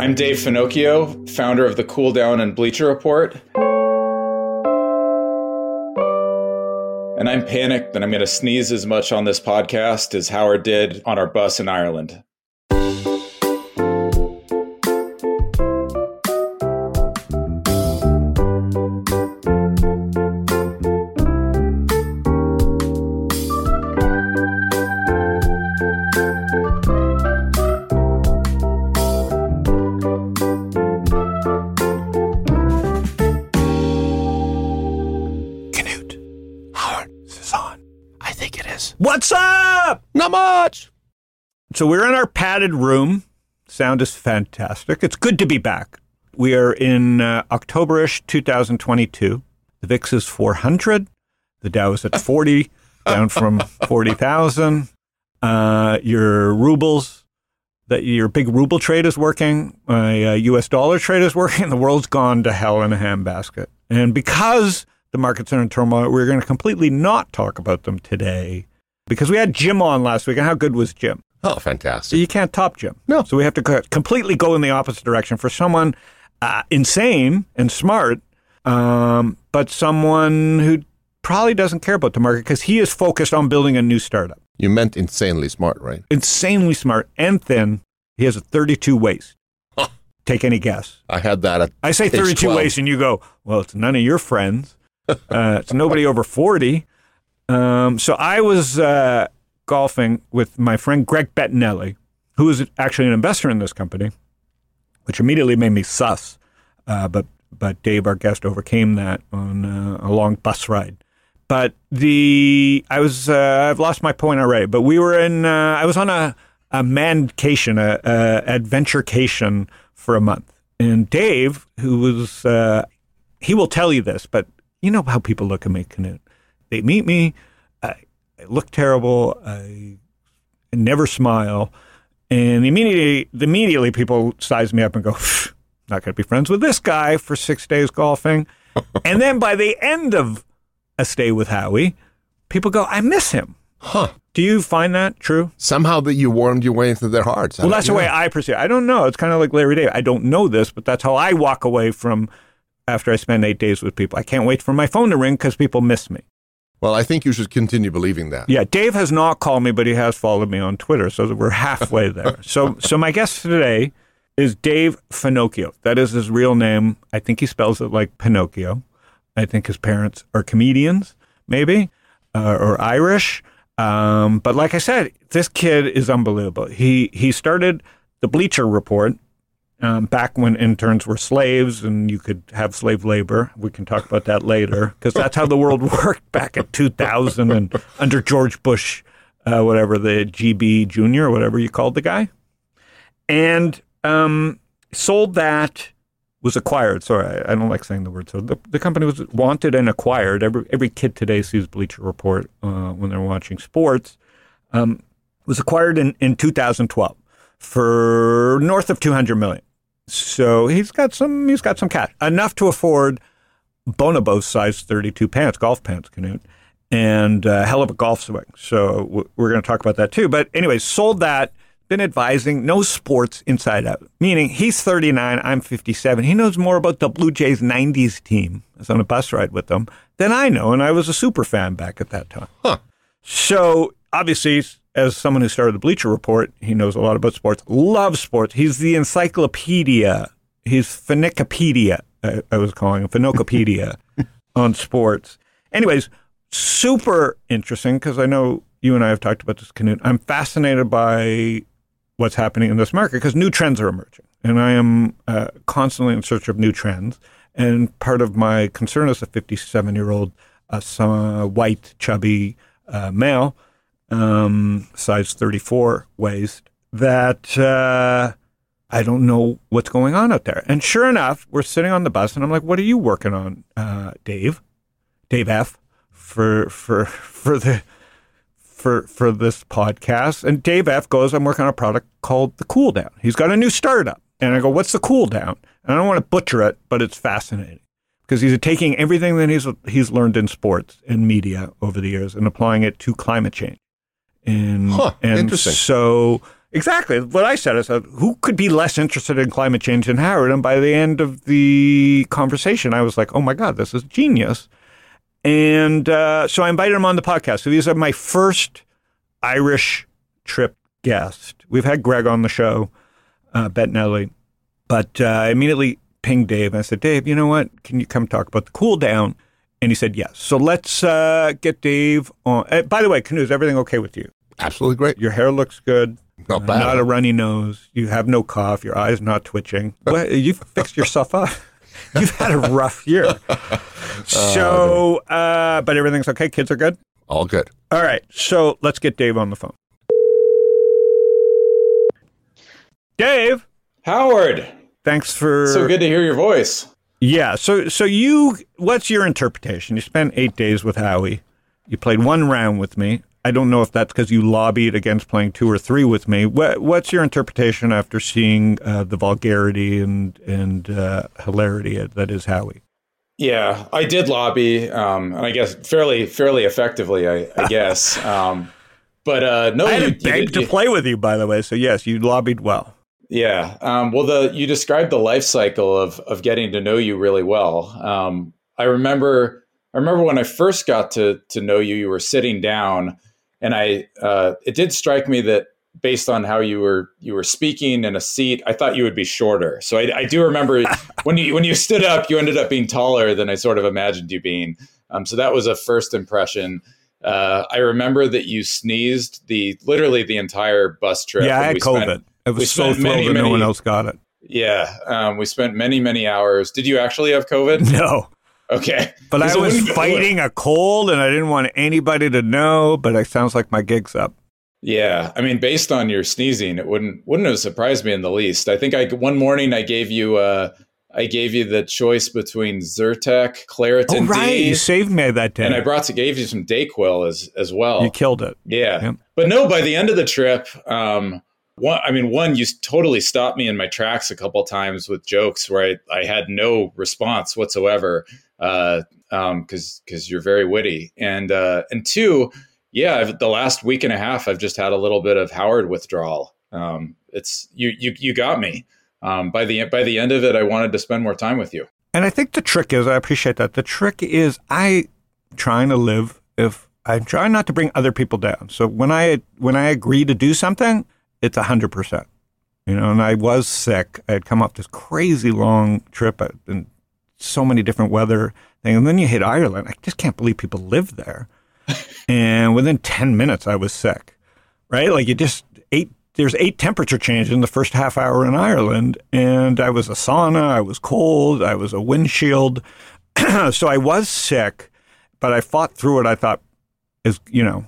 I'm Dave Finocchio, founder of the Cool Down and Bleacher Report. And I'm panicked that I'm going to sneeze as much on this podcast as Howard did on our bus in Ireland. So we're in our padded room. Sound is fantastic. It's good to be back. We are in uh, Octoberish 2022. The VIX is 400. The Dow is at 40, down from 40,000. Uh, your rubles, that your big ruble trade is working. My uh, U.S. dollar trade is working. The world's gone to hell in a handbasket. And because the markets are in turmoil, we're going to completely not talk about them today because we had Jim on last week. And how good was Jim? Oh, So fantastic. you can't top Jim. No. So we have to completely go in the opposite direction for someone uh, insane and smart, um, but someone who probably doesn't care about the market because he is focused on building a new startup. You meant insanely smart, right? Insanely smart and thin. He has a 32 waist. Take any guess. I had that at I say 32 12. waist, and you go, well, it's none of your friends. Uh, it's nobody over 40. Um, so I was uh, golfing with my friend Greg Bettinelli, who is actually an investor in this company, which immediately made me sus. Uh, but but Dave, our guest, overcame that on uh, a long bus ride. But the I was uh, I've lost my point already. But we were in uh, I was on a a mancation, a, a adventurecation for a month, and Dave, who was uh, he will tell you this, but you know how people look at me, Knut. They meet me, look terrible, I never smile, and immediately immediately people size me up and go, "Pff, not going to be friends with this guy for six days golfing, and then by the end of a stay with Howie, people go, I miss him. Huh. Do you find that true? Somehow that you warmed your way into their hearts. Well, that's the way I perceive. it. I don't know. It's kind of like Larry David. I don't know this, but that's how I walk away from after I spend eight days with people. I can't wait for my phone to ring because people miss me. Well, I think you should continue believing that. Yeah, Dave has not called me, but he has followed me on Twitter, so that we're halfway there. so, so my guest today is Dave Finocchio. That is his real name. I think he spells it like Pinocchio. I think his parents are comedians, maybe, uh, or Irish. Um, but like I said, this kid is unbelievable. He he started the Bleacher Report um, back when interns were slaves and you could have slave labor. We can talk about that later because that's how the world worked back in 2000 and under George Bush, uh, whatever the GB Junior or whatever you called the guy, and um, sold that. Was acquired. Sorry, I, I don't like saying the word. So the, the company was wanted and acquired. Every every kid today sees Bleacher Report uh, when they're watching sports. Um, was acquired in, in 2012 for north of 200 million. So he's got some he's got some cash enough to afford Bonobos size 32 pants, golf pants, Knut, and a hell of a golf swing. So w- we're going to talk about that too. But anyways, sold that. Been advising no sports inside out. Meaning he's 39, I'm 57. He knows more about the Blue Jays 90s team. I was on a bus ride with them than I know, and I was a super fan back at that time. Huh. So obviously, as someone who started the Bleacher Report, he knows a lot about sports. Loves sports. He's the encyclopedia. He's Phonicopedia. I, I was calling him Phonicopedia on sports. Anyways, super interesting because I know you and I have talked about this, Knut. I'm fascinated by what's happening in this market because new trends are emerging, and I am uh, constantly in search of new trends. And part of my concern as a 57 year old, uh, some, uh, white, chubby uh, male, um, size 34 waist, that uh, I don't know what's going on out there. And sure enough, we're sitting on the bus, and I'm like, "What are you working on, uh, Dave? Dave F. For for for the for for this podcast?" And Dave F. goes, "I'm working on a product called the Cool Down. He's got a new startup." And I go, "What's the Cool Down?" And I don't want to butcher it, but it's fascinating because he's taking everything that he's he's learned in sports and media over the years and applying it to climate change. And Huh, and interesting. so Exactly. What I said is, uh, who could be less interested in climate change than Howard? And by the end of the conversation, I was like, oh my God, this is genius. And uh, so I invited him on the podcast. So these are my first Irish trip guests. We've had Greg on the show, uh, Bettinelli, but uh, I immediately pinged Dave. And I said, Dave, you know what? Can you come talk about the cool down? And he said, yes. So let's uh, get Dave on. Uh, by the way, Knut, is everything okay with you? Absolutely great. Your hair looks good. Not bad. Not a runny nose. You have no cough. Your eyes not twitching. What, you fixed yourself up. You've had a rough year. So, uh, but everything's okay. Kids are good. All good. All right. So let's get Dave on the phone. Dave, Howard, thanks for so good to hear your voice. Yeah. So so you what's your interpretation? You spent eight days with Howie. You played one round with me. I don't know if that's because you lobbied against playing two or three with me. What, what's your interpretation after seeing uh, the vulgarity and and uh, hilarity that is Howie? Yeah, I did lobby, um, and I guess fairly fairly effectively. I, I guess, um, but uh, no, I had you, to you did- to you- play with you, by the way. So yes, you lobbied well. Yeah. Um, well, the you described the life cycle of of getting to know you really well. Um, I remember I remember when I first got to to know you, you were sitting down, and I uh, it did strike me that based on how you were you were speaking in a seat, I thought you would be shorter. So I, I do remember when you when you stood up, you ended up being taller than I sort of imagined you being. Um, so that was a first impression. Uh, I remember that you sneezed the literally the entire bus trip. yeah, I had we COVID. spent- I we was so thrilled many, that no one else got it. Yeah, um, we spent many, many hours. Did you actually have COVID? No. Okay, But I was fighting a cold and I didn't want anybody to know, but it sounds like my gig's up. Yeah, I mean, based on your sneezing, it wouldn't wouldn't have surprised me in the least. I think I one morning I gave you uh, I gave you the choice between Zyrtec, Claritin oh, right. D, You saved me that day. and I brought to gave you some Dayquil as as well. you killed it. Yeah. Yep. But no, by the end of the trip, um, one, I mean, one, you totally stopped me in my tracks a couple times with jokes where I, I had no response whatsoever. Uh, um, cause, cause you're very witty. And, uh, and two, yeah, I've, the last week and a half, I've just had a little bit of Howard withdrawal. Um, it's, you, you, you got me. Um, by the, by the end of it, I wanted to spend more time with you. And I think the trick is, I appreciate that. The trick is, I trying to live. If I'm trying not to bring other people down. So when I when I agree to do something, it's a hundred percent. You know, and I was sick. I had come off this crazy long trip uh, and so many different weather things. And then you hit Ireland. I just can't believe people live there. and within ten minutes, I was sick. Right? Like you just eight. There's eight temperature changes in the first half hour in Ireland, and I was a sauna. I was cold. I was a windshield. so I was sick, but I fought through it. I thought, is you know,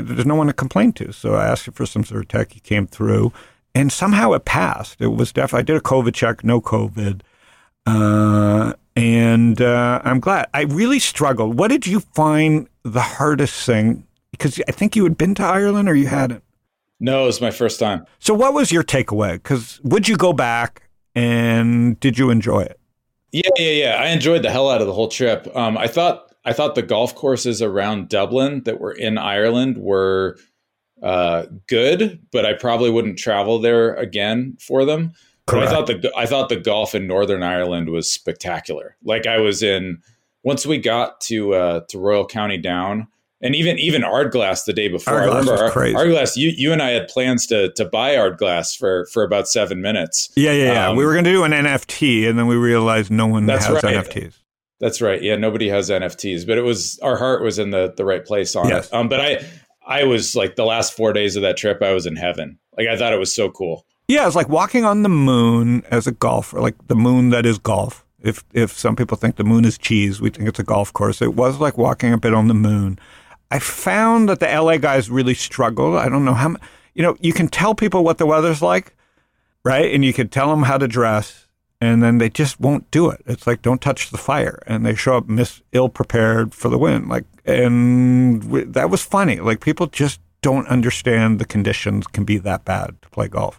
there's no one to complain to. So I asked for some sort of tech. He came through, and somehow it passed. It was definitely. I did a COVID check, no COVID, uh, and uh, I'm glad. I really struggled. What did you find the hardest thing? Because I think you had been to Ireland, or you hadn't. No, it was my first time. So what was your takeaway? Because would you go back, and did you enjoy it? Yeah, yeah, yeah. I enjoyed the hell out of the whole trip. Um, I thought I thought the golf courses around Dublin that were in Ireland were uh, good, but I probably wouldn't travel there again for them. But I thought the I thought the golf in Northern Ireland was spectacular. Like I was in once we got to uh, to Royal County Down, and even even Ardglass the day before. I Ardglass remember was crazy. Ardglass. You you and I had plans to to buy Ardglass for for about seven minutes. Yeah, yeah, yeah. Um, we were going to do an NFT, and then we realized no one has right. NFTs. That's right. Yeah, nobody has NFTs, but it was our heart was in the the right place on Yes. it. Um, but I I was like the last four days of that trip, I was in heaven. Like I thought it was so cool. Yeah, it's like walking on the moon as a golfer, like the moon that is golf. If if some people think the moon is cheese, we think it's a golf course. It was like walking a bit on the moon. I found that the LA guys really struggled. I don't know how. You know, you can tell people what the weather's like, right? And you can tell them how to dress, and then they just won't do it. It's like don't touch the fire, and they show up mis ill prepared for the win. Like, and that was funny. Like people just don't understand the conditions can be that bad to play golf.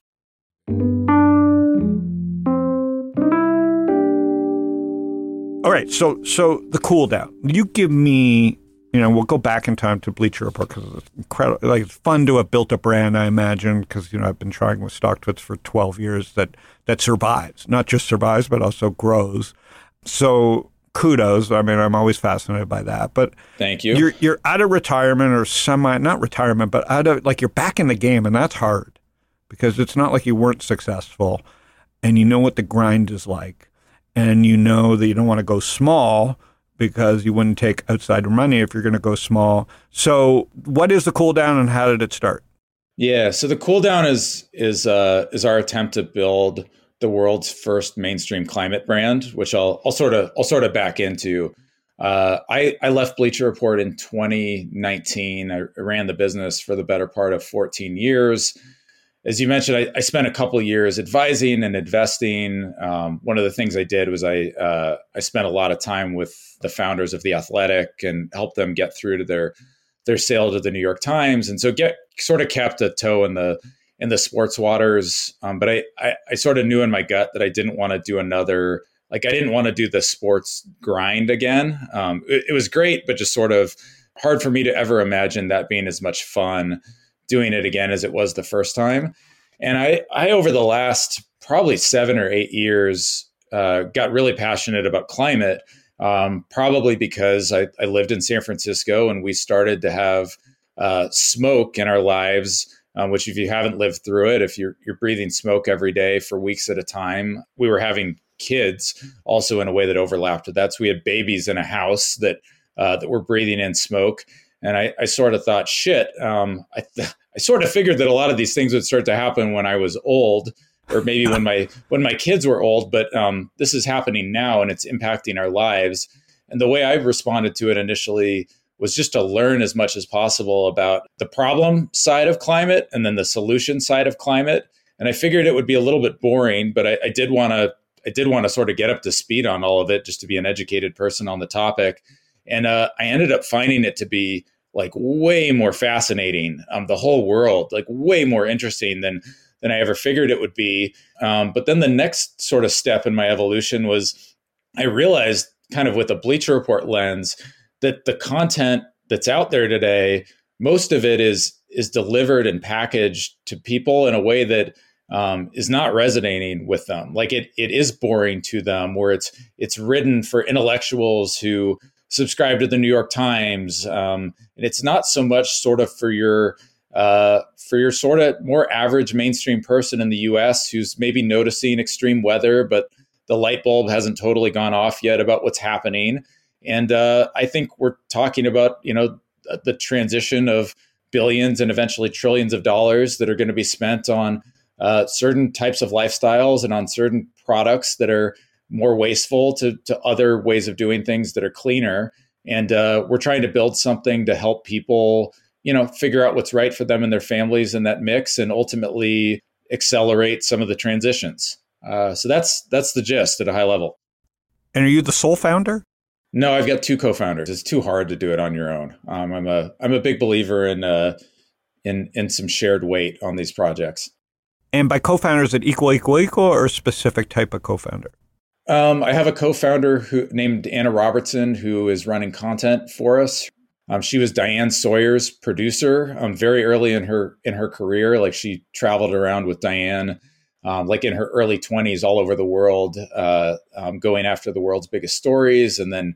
All right, so so the cool down. You give me you know, we'll go back in time to Bleacher Report because it's incredible. Like it's fun to have built a brand, I imagine, because you know I've been trying with StockTwits for twelve years that that survives, not just survives, but also grows. So kudos. I mean, I'm always fascinated by that. But thank you. You're you're out of retirement or semi, not retirement, but out of like you're back in the game, and that's hard because it's not like you weren't successful, and you know what the grind is like, and you know that you don't want to go small because you wouldn't take outside money if you're going to go small. So, what is the cool down and how did it start? Yeah, so the cool down is is uh, is our attempt to build the world's first mainstream climate brand, which I'll I'll sort of I'll sort of back into. Uh, I I left Bleacher Report in 2019. I ran the business for the better part of 14 years as you mentioned, I, I, spent a couple years advising and investing. Um, one of the things I did was I uh, I spent a lot of time with the founders of the Athletic and helped them get through to their their sale to the New York Times, and so get sort of kept a toe in the in the sports waters. Um, but I, I, I sort of knew in my gut that I didn't want to do another like I didn't want to do the sports grind again. Um, it, it was great, but just sort of hard for me to ever imagine that being as much fun doing it again as it was the first time. And I, I over the last probably seven or eight years, uh, got really passionate about climate. Um, probably because I, I, lived in San Francisco and we started to have uh, smoke in our lives. Um, which, if you haven't lived through it, if you're you're breathing smoke every day for weeks at a time, we were having kids also in a way that overlapped with that. So we had babies in a house that uh, that were breathing in smoke, and I, I sort of thought, shit, um, I, th- I sort of figured that a lot of these things would start to happen when I was old, or maybe when my when my kids were old. But um, this is happening now, and it's impacting our lives. And the way I responded to it initially was just to learn as much as possible about the problem side of climate and then the solution side of climate. And I figured it would be a little bit boring, but I, I did want to I did want to sort of get up to speed on all of it, just to be an educated person on the topic. And uh, I ended up finding it to be like way more fascinating. Um, the whole world, like way more interesting than than I ever figured it would be. Um, but then the next sort of step in my evolution was I realized, kind of with a Bleacher Report lens, that the content that's out there today, most of it is is delivered and packaged to people in a way that um, is not resonating with them. Like it, it is boring to them, where it's it's written for intellectuals who subscribe to the New York Times, um, and it's not so much sort of for your uh, for your sort of more average mainstream person in the U.S. who's maybe noticing extreme weather, but the light bulb hasn't totally gone off yet about what's happening. And uh, I think we're talking about you know the transition of billions and eventually trillions of dollars that are going to be spent on uh, certain types of lifestyles and on certain products that are more wasteful to, to other ways of doing things that are cleaner. And uh, we're trying to build something to help people, you know, figure out what's right for them and their families in that mix, and ultimately accelerate some of the transitions. Uh, so that's that's the gist at a high level. And are you the sole founder? No, I've got two co-founders. It's too hard to do it on your own. Um, I'm a I'm a big believer in uh, in in some shared weight on these projects. And by co-founders, it equal, equal, equal, or specific type of co-founder? Um, I have a co-founder who named Anna Robertson who is running content for us. Um, she was Diane Sawyer's producer um, very early in her in her career. Like she traveled around with Diane, um, like in her early twenties, all over the world, uh, um, going after the world's biggest stories. And then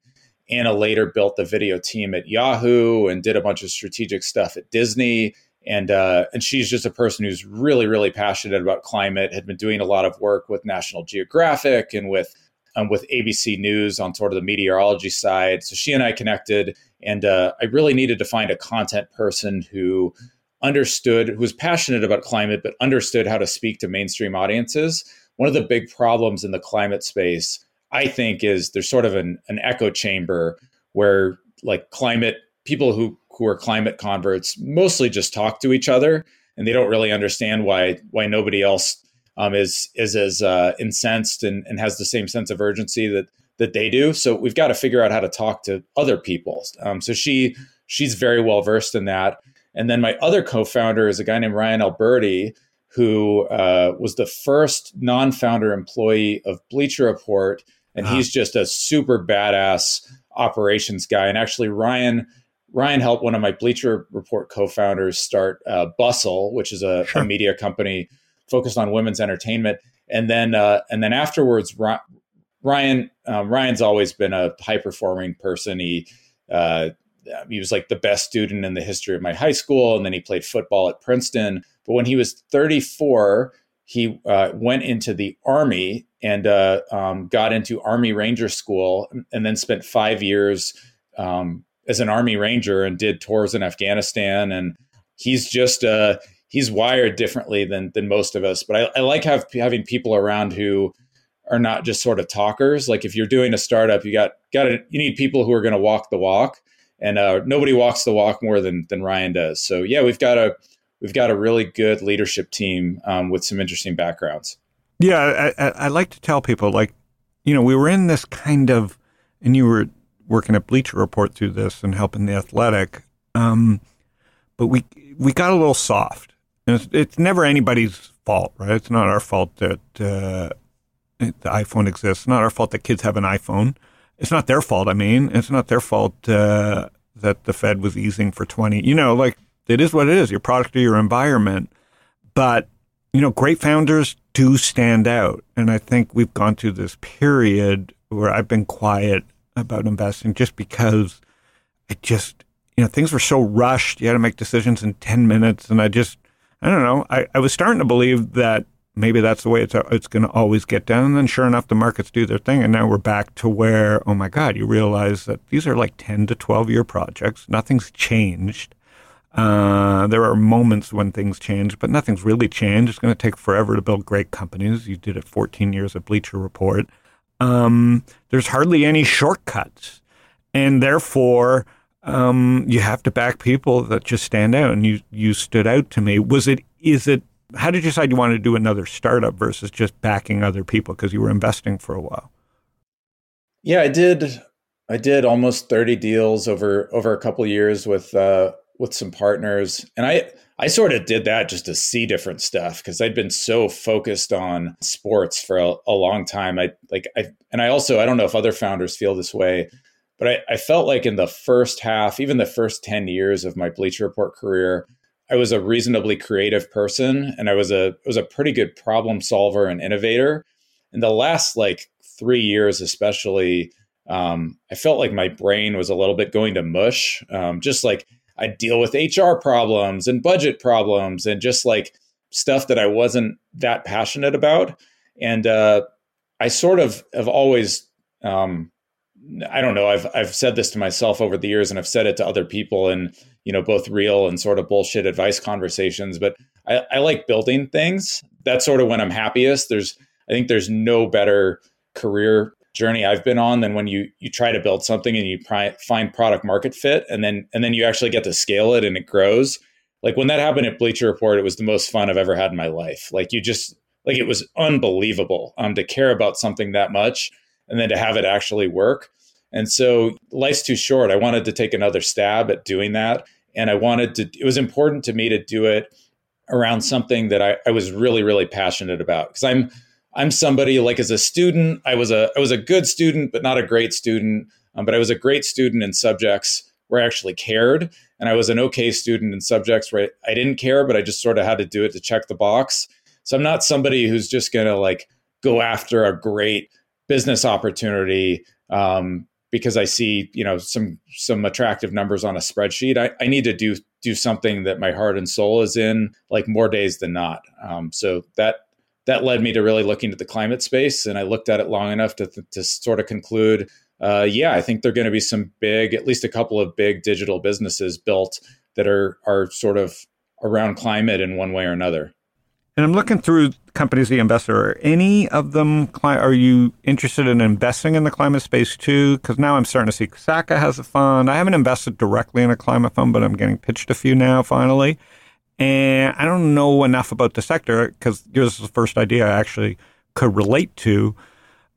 Anna later built the video team at Yahoo and did a bunch of strategic stuff at Disney. And uh, and she's just a person who's really really passionate about climate. Had been doing a lot of work with National Geographic and with um, with ABC News on sort of the meteorology side. So she and I connected, and uh, I really needed to find a content person who understood, who was passionate about climate, but understood how to speak to mainstream audiences. One of the big problems in the climate space, I think, is there's sort of an, an echo chamber where like climate people who who are climate converts mostly just talk to each other and they don't really understand why why nobody else um, is is as uh, incensed and, and has the same sense of urgency that that they do. So we've got to figure out how to talk to other people. Um, so she she's very well versed in that. And then my other co-founder is a guy named Ryan Alberti, who uh, was the first non-founder employee of Bleacher Report, and uh-huh. he's just a super badass operations guy. And actually, Ryan Ryan helped one of my Bleacher Report co-founders start uh, Bustle, which is a, sure. a, media company focused on women's entertainment. And then uh, and then afterwards, Ryan um, Ryan's always been a high performing person. He uh, he was like the best student in the history of my high school, and then he played football at Princeton. But when he was 34, he uh, went into the army and uh, um, got into Army Ranger School, and then spent five years um, as an Army Ranger and did tours in Afghanistan. And he's just uh, he's wired differently than than most of us. But I, I like have, having people around who are not just sort of talkers. Like if you're doing a startup, you got got to you need people who are going to walk the walk, and uh, nobody walks the walk more than than Ryan does. So yeah, we've got a we've got a really good leadership team um, with some interesting backgrounds. Yeah, I, I, I like to tell people like, you know, we were in this kind of, and you were working at Bleacher Report through this and helping the Athletic, um, but we we got a little soft. And it's, it's, never anybody's fault, right? It's not our fault that uh, the iPhone exists. It's not our fault that kids have an iPhone. It's not their fault. I mean, it's not their fault uh, that the Fed was easing for twenty. You know, like it is what it is. Your product or your environment, but you know, great founders do stand out, and I think we've gone through this period where I've been quiet about investing just because I just you know things were so rushed. You had to make decisions in ten minutes, and I just I don't know. I, I was starting to believe that maybe that's the way it's it's going to always get done. And then sure enough, the markets do their thing, and now we're back to where oh my god, you realize that these are like ten to twelve year projects. Nothing's changed. Uh, there are moments when things change, but nothing's really changed. It's going to take forever to build great companies. You did it 14 years at Bleacher Report. Um, there's hardly any shortcuts, and therefore um, you have to back people that just stand out. And you you stood out to me. Was it is it how did you decide you wanted to do another startup versus just backing other people because you were investing for a while? Yeah, I did. I did almost thirty deals over over a couple years with uh, with some partners, and I I sort of did that just to see different stuff because I'd been so focused on sports for a, a, long time. I like I and I also I don't know if other founders feel this way, but I, I felt like in the first half, even the first ten years of my Bleacher Report career, I was a reasonably creative person and I was a was a pretty good problem solver and innovator. In the last like three years, especially, um, I felt like my brain was a little bit going to mush. Um, just like I deal with HR problems and budget problems and just like stuff that I wasn't that passionate about. And uh, I sort of have always um, I don't know. I've I've said this to myself over the years, and I've said it to other people in you know both real and sort of bullshit advice conversations. But I, I like building things. That's sort of when I'm happiest. There's I think there's no better career journey I've been on than when you you try to build something and you pri- find product market fit, and then and then you actually get to scale it and it grows. Like when that happened at Bleacher Report, it was the most fun I've ever had in my life. Like you just like it was unbelievable um, to care about something that much and then to have it actually work. And so life's too short. I wanted to take another stab at doing that. And I wanted to, it was important to me to do it around something that I, I was really, really passionate about. Because I'm, I'm somebody like as a student, I was a, I was a good student, but not a great student. Um, but I was a great student in subjects where I actually cared. And I was an okay student in subjects where I didn't care, but I just sort of had to do it to check the box. So I'm not somebody who's just to like go after a great business opportunity um, because I see you know some some attractive numbers on a spreadsheet. I, I need to do do something that my heart and soul is in, like more days than not. Um, so that that led me to really looking at the climate space, and I looked at it long enough to to sort of conclude, uh, yeah, I think there are going to be some big, at least a couple of big digital businesses built that are are sort of around climate in one way or another. And I'm looking through companies the investor. Are any of them? Are you interested in investing in the climate space too? Because now I'm starting to see Sacca has a fund. I haven't invested directly in a climate fund, but I'm getting pitched a few now finally. And I don't know enough about the sector because yours is the first idea I actually could relate to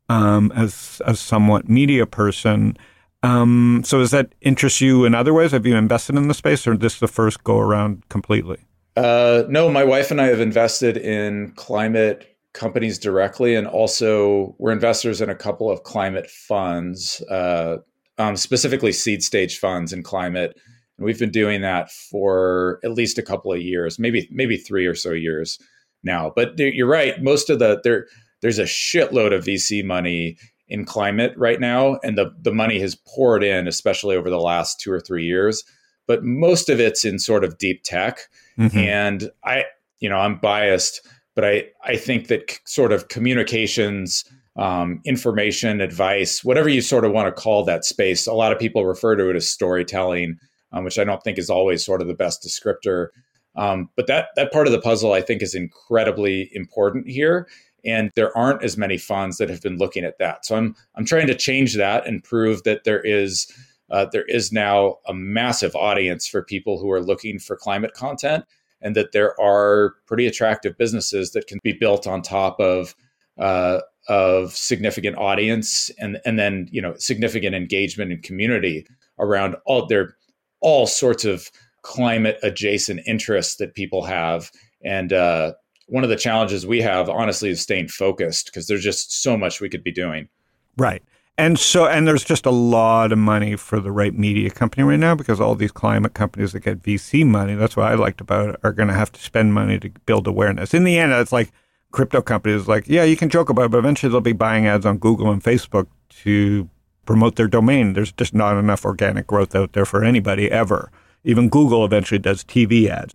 um, as a somewhat media person. Um, so does that interest you in other ways? Have you invested in the space, or this the first go around completely? Uh, no, my wife and I have invested in climate companies directly, and also we're investors in a couple of climate funds, uh, um, specifically seed stage funds in climate. And we've been doing that for at least a couple of years, maybe maybe three or so years now. But you're right. Most of the there there's a shitload of VC money in climate right now, and the the money has poured in, especially over the last two or three years. But most of it's in sort of deep tech, mm-hmm. and I, you know, I'm biased, but I I think that c- sort of communications. Um, information, advice, whatever you sort of want to call that space. A lot of people refer to it as storytelling, um, which I don't think is always sort of the best descriptor. Um, but that that part of the puzzle, I think, is incredibly important here and there aren't as many funds that have been looking at that. So I'm I'm trying to change that and prove that there is uh, there is now a massive audience for people who are looking for climate content, and that there are pretty attractive businesses that can be built on top of uh, of significant audience and and then you know significant engagement and community around all their all sorts of climate adjacent interests that people have and uh, one of the challenges we have, honestly, is staying focused because there's just so much we could be doing. Right. And so, and there's just a lot of money for the right media company right now because all these climate companies that get VC money, that's what I liked about it, are going to have to spend money to build awareness. In the end, it's like crypto companies, like, yeah, you can joke about it, but eventually they'll be buying ads on Google and Facebook to promote their domain. There's just not enough organic growth out there for anybody ever. Even Google eventually does TV ads.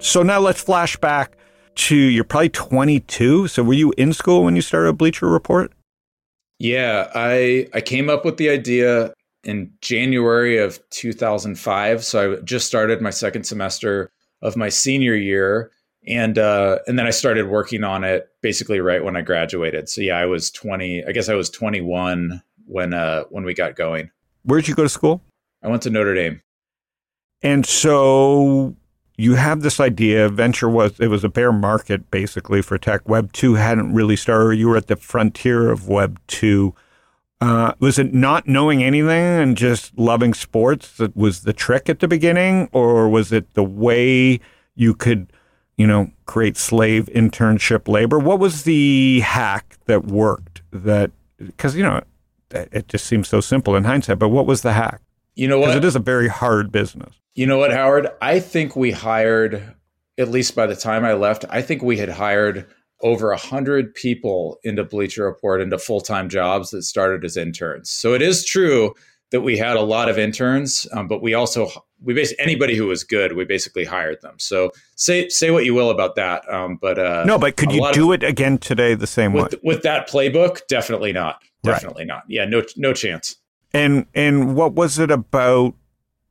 So now let's flash back to you're probably 22. So were you in school when you started Bleacher Report? Yeah, I I came up with the idea in January of 2005. So I just started my second semester of my senior year, and uh, and then I started working on it basically right when I graduated. So yeah, I was 20. I guess I was 21 when uh, when we got going. Where did you go to school? I went to Notre Dame. And so you have this idea. Venture was it was a bear market basically for tech. Web two hadn't really started. You were at the frontier of Web two. Uh, was it not knowing anything and just loving sports that was the trick at the beginning, or was it the way you could, you know, create slave internship labor? What was the hack that worked? That because you know it just seems so simple in hindsight, but what was the hack? You know what? Because it is a very hard business. You know what, Howard? I think we hired, at least by the time I left, I think we had hired over a hundred people into Bleacher Report into full time jobs that started as interns. So it is true that we had a lot of interns, um, but we also we basically anybody who was good, we basically hired them. So say say what you will about that, um, but uh, no, but could you do of, it again today the same with, way with that playbook? Definitely not. Definitely right. not. Yeah, no no chance. And and what was it about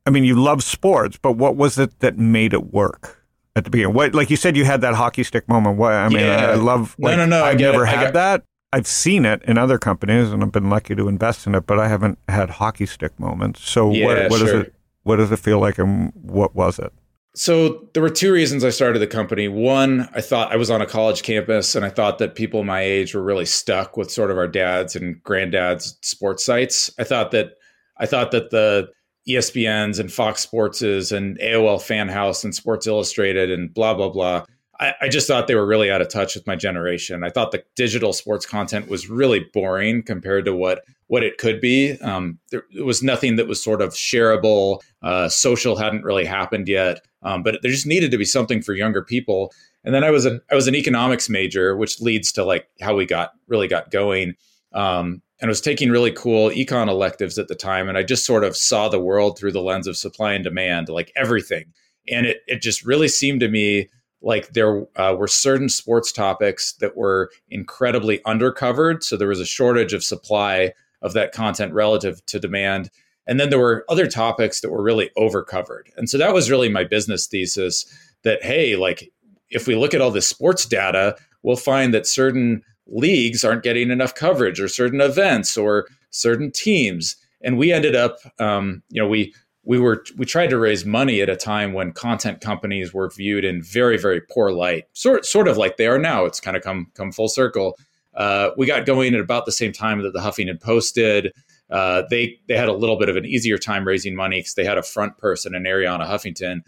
I mean, you love sports, but what was it that made it work at the beginning? What, like you said, you had that hockey stick moment. What I mean, yeah. I love. Like, no, no, no. I've never it. had that. I've seen it in other companies, and I've been lucky to invest in it, but I haven't had hockey stick moments. So yeah, what, what sure. does it? What does it feel like, and what was it? So there were two reasons I started the company. One, I thought I was on a college campus, and I thought that people my age were really stuck with sort of our dads and granddads' sports sites. I thought that I thought that the ESPN's and Fox Sports's and AOL Fan House and Sports Illustrated and blah blah blah. I, I, just thought they were really out of touch with my generation. I thought the digital sports content was really boring compared to what what it could be. Um, there, was nothing that was sort of shareable. Uh, social hadn't really happened yet, um, but there just needed to be something for younger people. And then I was an I was an economics major, which leads to like how we got really got going. Um, and I was taking really cool econ electives at the time and i just sort of saw the world through the lens of supply and demand like everything and it, it just really seemed to me like there uh, were certain sports topics that were incredibly undercovered so there was a shortage of supply of that content relative to demand. And then there were other topics that were really overcovered. And so that was really my business thesis that hey like if we look at all this sports data we'll find that certain leagues aren't getting enough coverage or certain events or certain teams. And we ended up um, you know we we were we tried to raise money at a time when content companies were viewed in very very poor light. Sort sort of like they are now. It's kind of come come full circle uh, we got going at about the same time that the huffington post did uh, they they had a little bit of an easier time raising money because they had a front person in Arianna huffington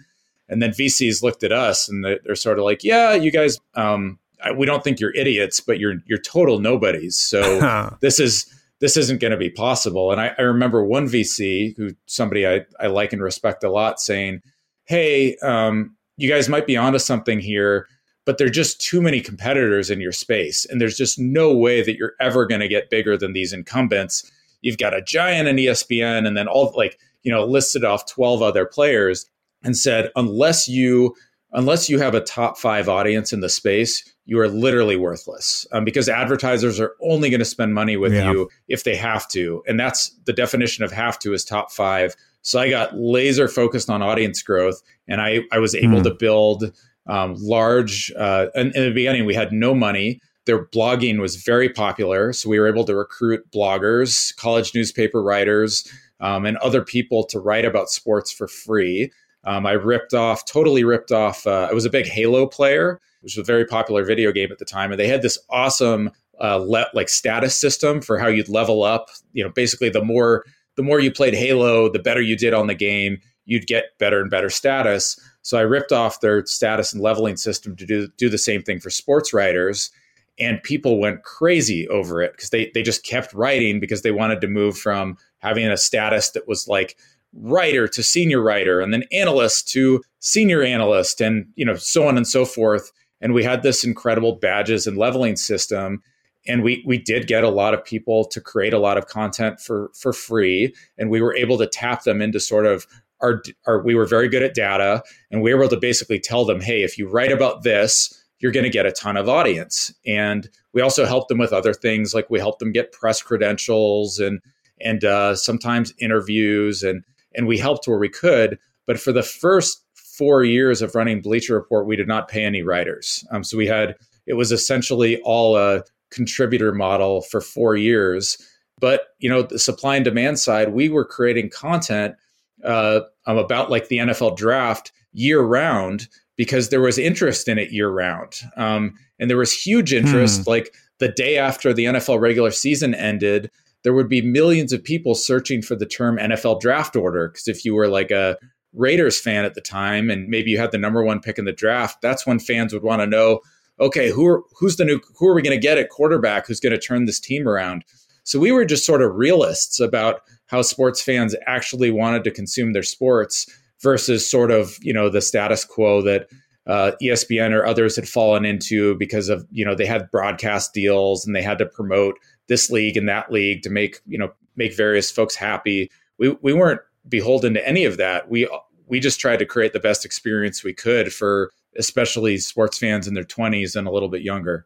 and then vcs looked at us and they're, they're sort of like yeah you guys um, we don't think you're idiots, but you're you're total nobodies. So this is this isn't going to be possible. And I, I, remember one VC who somebody I, I like and respect a lot saying, Hey, um, you guys might be onto something here, but there are just too many competitors in your space. And there's just no way that you're ever going to get bigger than these incumbents. You've got a giant in ESPN and then all like, you know, listed off 12 other players and said, unless you unless you have a top five audience in the space, you are literally worthless um, because advertisers are only going to spend money with yeah. you if they have to. And that's the definition of have to is top five. So I got laser focused on audience growth and I, I was able mm. to build um, large, uh, in, in the beginning, we had no money. Their blogging was very popular. So we were able to recruit bloggers, college newspaper writers, um, and other people to write about sports for free. Um, I ripped off, totally ripped off. Uh, I was a big Halo player, which was a very popular video game at the time, and they had this awesome uh, le- like status system for how you'd level up. You know, basically, the more the more you played Halo, the better you did on the game. You'd get better and better status. So I ripped off their status and leveling system to do do the same thing for sports writers and people went crazy over it because they they just kept writing because they wanted to move from having a status that was like writer to senior writer and then analyst to senior analyst and you know so on and so forth. And we had this incredible badges and leveling system and we we did get a lot of people to create a lot of content for for free and we were able to tap them into sort of our, our we were very good at data and we were able to basically tell them hey if you write about this you're going to get a ton of audience and we also helped them with other things like we helped them get press credentials and and uh, sometimes interviews and and we helped where we could. But for the first four years of running Bleacher Report, we did not pay any writers. Um, so we had it was essentially all a contributor model for four years. But you know, the supply and demand side, we were creating content uh, about like the NFL draft year round because there was interest in it year round, um, and there was huge interest. Hmm. Like the day after the NFL regular season ended, there would be millions of people searching for the term NFL draft order. Because if you were like a Raiders fan at the time and maybe you had the number one pick in the draft, that's when fans would want to know, okay, who are, who's the new, who are we going to get at quarterback who's going to turn this team around? So we were just sort of realists about how sports fans actually wanted to consume their sports versus sort of, you know, the status quo that uh, ESPN or others had fallen into because of, you know, they had broadcast deals and they had to promote this league and that league to make you know make various folks happy. We we weren't beholden to any of that. We we just tried to create the best experience we could for especially sports fans in their 20s and a little bit younger.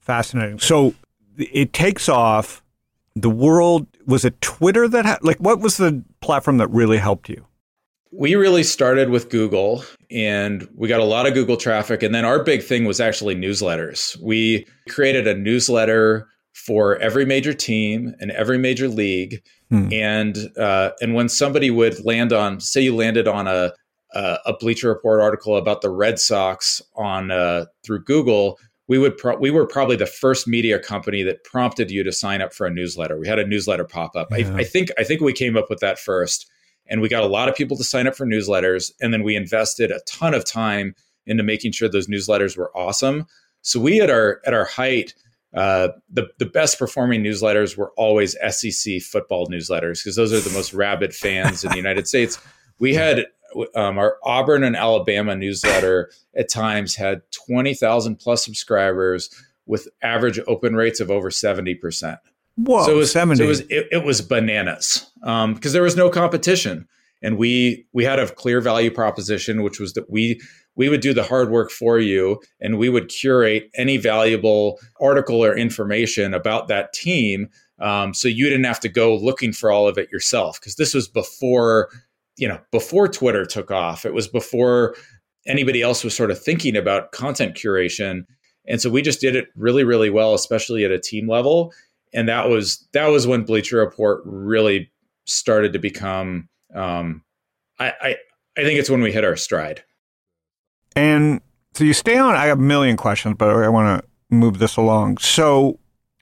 Fascinating. So it takes off. The world was it Twitter that had like what was the platform that really helped you? We really started with Google and we got a lot of Google traffic. And then our big thing was actually newsletters. We created a newsletter for every major team and every major league. Hmm. And uh, and when somebody would land on, say, you landed on a a, a Bleacher Report article about the Red Sox on uh, through Google, we would pro- we were probably the first media company that prompted you to sign up for a newsletter. We had a newsletter pop up. Yeah. I, I think I think we came up with that first, and we got a lot of people to sign up for newsletters, and then we invested a ton of time into making sure those newsletters were awesome. So we at our at our height uh, the the best performing newsletters were always SEC football newsletters because those are the most rabid fans in the United States. We had um, our Auburn and Alabama newsletter at times had twenty thousand plus subscribers with average open rates of over seventy percent. Whoa, so it was 70. So it was it, it was bananas because um, there was no competition, and we we had a clear value proposition, which was that we we would do the hard work for you and we would curate any valuable article or information about that team um, so you didn't have to go looking for all of it yourself because this was before you know before twitter took off it was before anybody else was sort of thinking about content curation and so we just did it really really well especially at a team level and that was that was when bleacher report really started to become um, I, I i think it's when we hit our stride and so you stay on. I have a million questions, but I want to move this along. So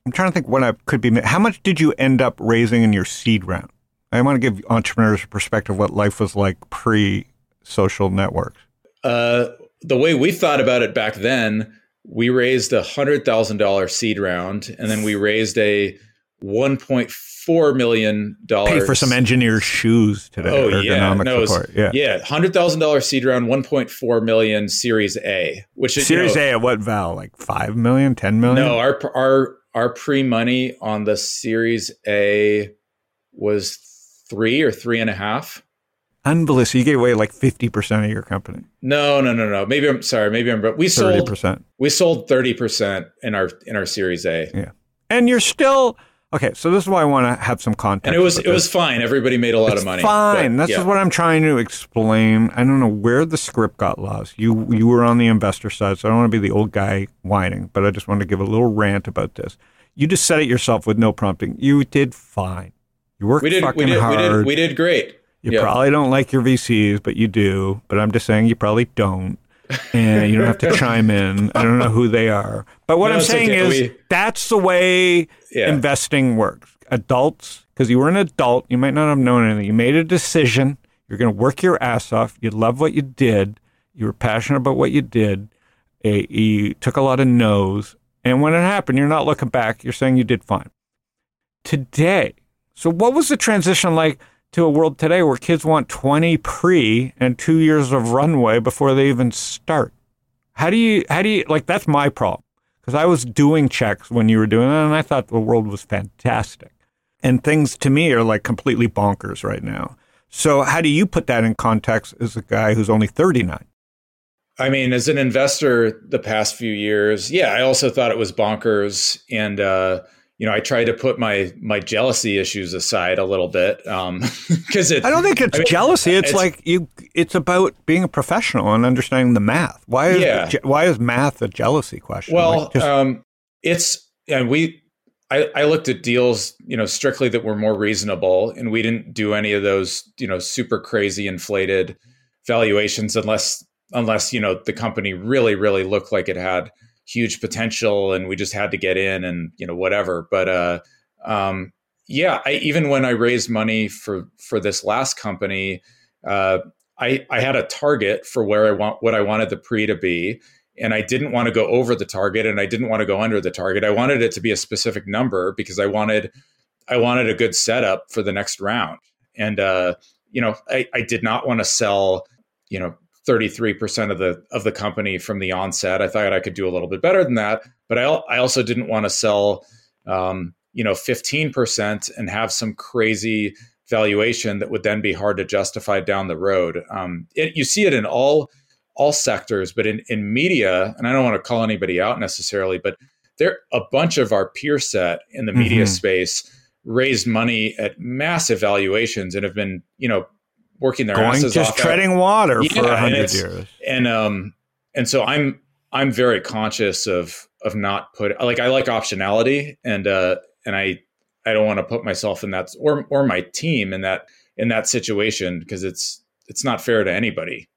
I'm trying to think what I could be. How much did you end up raising in your seed round? I want to give entrepreneurs a perspective of what life was like pre social networks. Uh, the way we thought about it back then, we raised a hundred thousand dollar seed round, and then we raised a 1.4 million dollars. Pay for some engineer's shoes today. Oh yeah, no, was- Yeah. yeah, hundred thousand dollars seed round, 1.4 million Series A, which is you Series know, A at what val? Like five million, ten million? No, our our our pre money on the Series A was three or three and a half. Unbelievable. So you gave away like fifty percent of your company. No, no, no, no. Maybe I'm sorry. Maybe I'm. But we Thirty sold percent. we sold thirty percent in our in our Series A, Yeah. And you're still okay, so this is why I want to have some context. and it was it was fine. Everybody made a lot It's of money. Fine. but, That's yeah. what I'm trying to explain. I don't know where the script got lost. You you were on the investor side, so I don't want to be the old guy whining, but I just want to give a little rant about this. You just said it yourself with no prompting. You did fine. You worked we did fucking we did hard. we did we did great. You Yeah. probably don't like your VCs, but you do. But I'm just saying you probably don't. And you don't have to chime in. I don't know who they are. But what No, I'm saying okay. is We- that's the way Yeah. investing works. Adults, because you were an adult, you might not have known anything. You made a decision. You're going to work your ass off. You love what you did. You were passionate about what you did. Eh, You took a lot of no's. And when it happened, you're not looking back. You're saying you did fine. Today, so what was the transition like to a world today where kids want 20 pre and two years of runway before they even start? How do you, how do you, like, that's my problem. Because I was doing checks when you were doing it, and I thought the world was fantastic. And things to me are like completely bonkers right now. So, how do you put that in context as a guy who's only 39? I mean, as an investor, the past few years, yeah, I also thought it was bonkers, and uh, you know, I try to put my my jealousy issues aside a little bit because it. I don't think it's I mean, jealousy. It's, it's- like you. It's about being a professional and understanding the math. Why is Yeah. why is math a jealousy question? Well, Like, just- um, it's and we. I, I looked at deals, you know, strictly that were more reasonable, and we didn't do any of those, you know, super crazy inflated valuations unless unless you know the company really really looked like it had huge potential, and we just had to get in and you know whatever. But uh, um, yeah, I, even when I raised money for for this last company, uh, I I had a target for where I want what I wanted the pre to be and I didn't want to go over the target and I didn't want to go under the target. I wanted it to be a specific number because I wanted I wanted a good setup for the next round. And uh, you know, I, I did not want to sell, you know, 33% of the of the company from the onset. I thought I could do a little bit better than that, but I I also didn't want to sell um, you know, 15% and have some crazy valuation that would then be hard to justify down the road. Um, it, you see it in all all sectors, but in, in media, and I don't want to call anybody out necessarily, but there a bunch of our peer set in the media Mhm. space raised money at massive valuations and have been, you know, working their going asses just off. treading water Yeah, for a hundred years. and um and so I'm I'm very conscious of of not put like I like optionality and uh and I I don't want to put myself in that or or my team in that in that situation because it's it's not fair to anybody.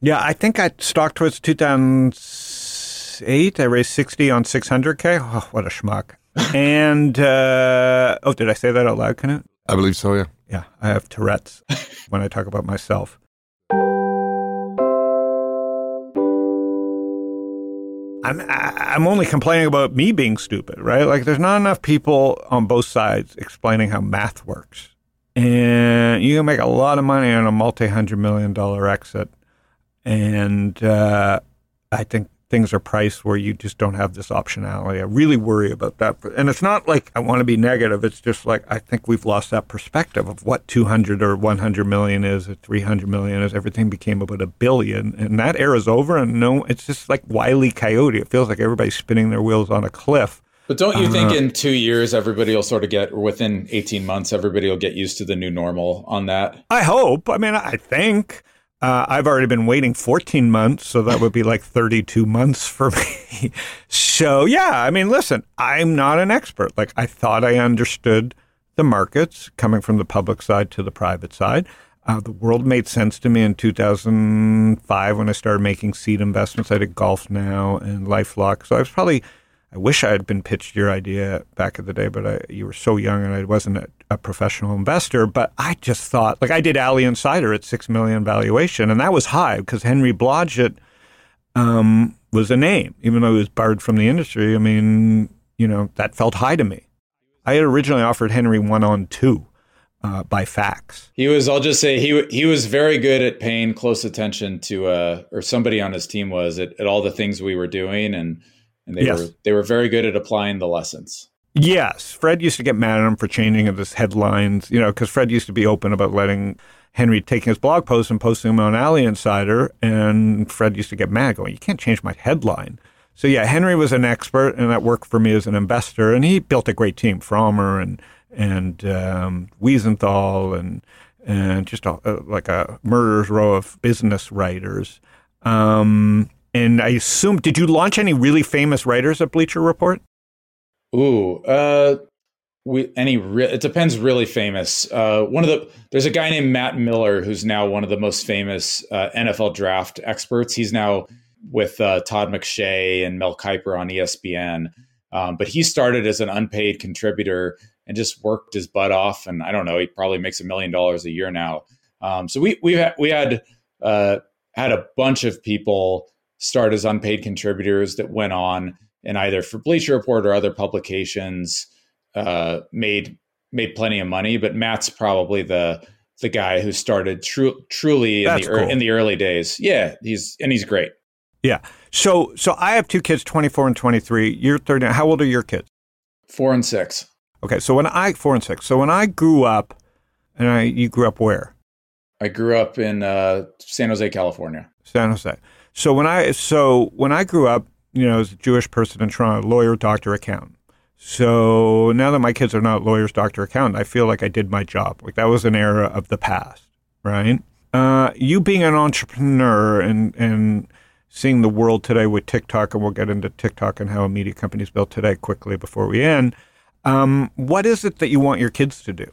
Yeah, I think I stock towards 2008. I raised 60 on 600K. Oh, what a schmuck. and, uh, oh, did I say that out loud, Knut? I believe so, yeah. Yeah, I have Tourette's when I talk about myself. I'm I'm only complaining about me being stupid, right? Like, there's not enough people on both sides explaining how math works, and you can make a lot of money on a multi-hundred million dollar exit, and uh, I think things are priced where you just don't have this optionality. I really worry about that, and it's not like I want to be negative. It's just like I think we've lost that perspective of what 200 or 100 million is, or 300 million is. Everything became about a billion, and that era's over. And no, it's just like Wiley Coyote. It feels like everybody's spinning their wheels on a cliff. But don't you think Uh, in two years everybody will sort of get, or within eighteen months, everybody will get used to the new normal on that? I hope. I mean, I think. Uh, I've already been waiting 14 months, so that would be like 32 months for me. so, yeah, I mean, listen, I'm not an expert. Like, I thought I understood the markets coming from the public side to the private side. Uh, the world made sense to me in 2005 when I started making seed investments. I did Golf Now and LifeLock. So I was probably, I wish I had been pitched your idea back in the day, but I, you were so young and I wasn't a, a professional investor. But I just thought, like I did Alley Insider at six million valuation, and that was high because Henry Blodget um, was a name, even though he was barred from the industry. I mean, you know, that felt high to me. I had originally offered Henry one on two uh, by fax. He was. I'll just say he he was very good at paying close attention to, uh, or somebody on his team was at, at all the things we were doing, and and they Yes. were they were very good at applying the lessons. Yes, Fred used to get mad at him for changing of his headlines, you know, because Fred used to be open about letting Henry taking his blog posts and posting them on Alley Insider, and Fred used to get mad, going, "You can't change my headline." So yeah, Henry was an expert, and that worked for me as an investor, and he built a great team, Frommer and and um, Weisenthal and and just a, a, like a murderer's row of business writers. Um, and I assume, did you launch any really famous writers at Bleacher Report? Ooh, uh, we any re- it depends. Really famous. Uh, one of the there's a guy named Matt Miller who's now one of the most famous uh, NFL draft experts. He's now with uh, Todd McShay and Mel Kiper on ESPN. Um, but he started as an unpaid contributor and just worked his butt off. And I don't know, he probably makes a million dollars a year now. Um, so we we had we had uh, had a bunch of people start as unpaid contributors that went on and either for Bleacher Report or other publications uh, made made plenty of money. But Matt's probably the the guy who started tru- truly in the cool. in the early days. Yeah, he's and he's great. Yeah. So so I have two kids, 24 and 23. You're 30. How old are your kids? Four and six. Okay. So when I 4 and 6. So when I grew up and I you grew up where? I grew up in uh, San Jose, California. San Jose. So when I so when I grew up, you know, as a Jewish person in Toronto, lawyer, doctor, accountant. So now that my kids are not lawyers, doctor, accountant, I feel like I did my job. Like that was an era of the past, right? Uh, you being an entrepreneur and and seeing the world today with TikTok, and we'll get into TikTok and how a media company is built today quickly before we end. Um, what is it that you want your kids to do?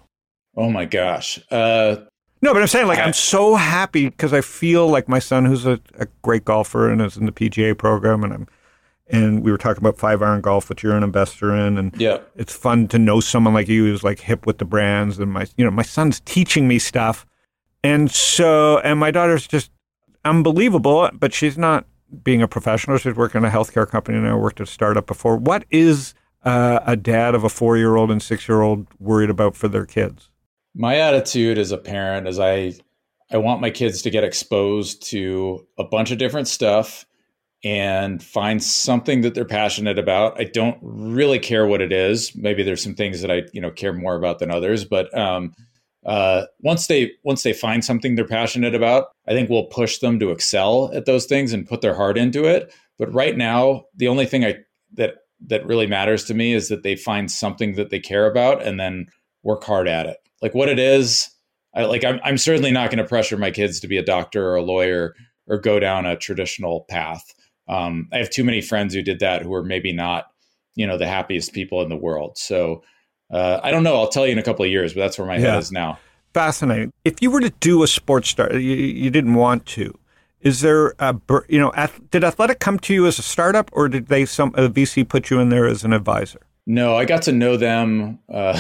Oh my gosh. Uh, No, but I'm saying like I- I'm so happy because I feel like my son, who's a, a great golfer and is in the PGA program, and I'm and we were talking about five iron golf, which you're an investor in, and yeah. it's fun to know someone like you who's like hip with the brands, and my you know my son's teaching me stuff, and so and my daughter's just unbelievable, but she's not being a professional. She's working in a healthcare company and I worked at a startup before. What is uh, a dad of a four year old and six year old worried about for their kids? My attitude as a parent is I I want my kids to get exposed to a bunch of different stuff and find something that they're passionate about. I don't really care what it is. Maybe there's some things that I, you know, care more about than others, but um uh, once they once they find something they're passionate about, I think we'll push them to excel at those things and put their heart into it. But right now, the only thing I that that really matters to me is that they find something that they care about and then work hard at it. Like what it is, I like I'm I'm certainly not going to pressure my kids to be a doctor or a lawyer or go down a traditional path. Um, I have too many friends who did that who are maybe not, you know, the happiest people in the world. So uh, I don't know. I'll tell you in a couple of years, but that's where my Yeah. head is now. Fascinating. If you were to do a sports star, you, you didn't want to. Is there a you know? Did Athletic come to you as a startup, or did they some a VC put you in there as an advisor? No, I got to know them. Uh,